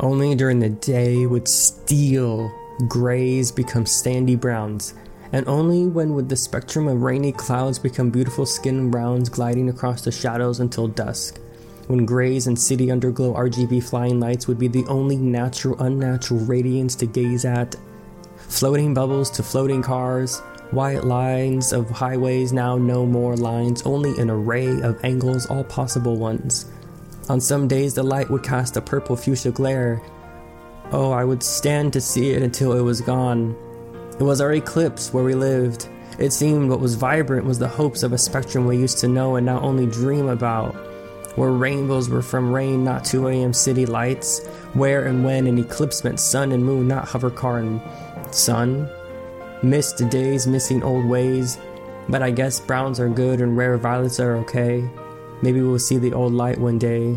Only during the day would steel grays become sandy browns, and only when would the spectrum of rainy clouds become beautiful skin browns gliding across the shadows until dusk, when grays and city underglow RGB flying lights would be the only natural unnatural radiance to gaze at, floating bubbles to floating cars, white lines of highways now no more lines, only an array of angles, all possible ones. On some days the light would cast a purple fuchsia glare. Oh, I would stand to see it until it was gone it was our eclipse where we lived. It seemed what was vibrant was the hopes of a spectrum we used to know and not only dream about. Where rainbows were from rain, not 2 a.m. city lights. Where and when an eclipse meant sun and moon, not hover car and sun. Missed days, missing old ways. But I guess browns are good and rare violets are okay. Maybe we'll see the old light one day.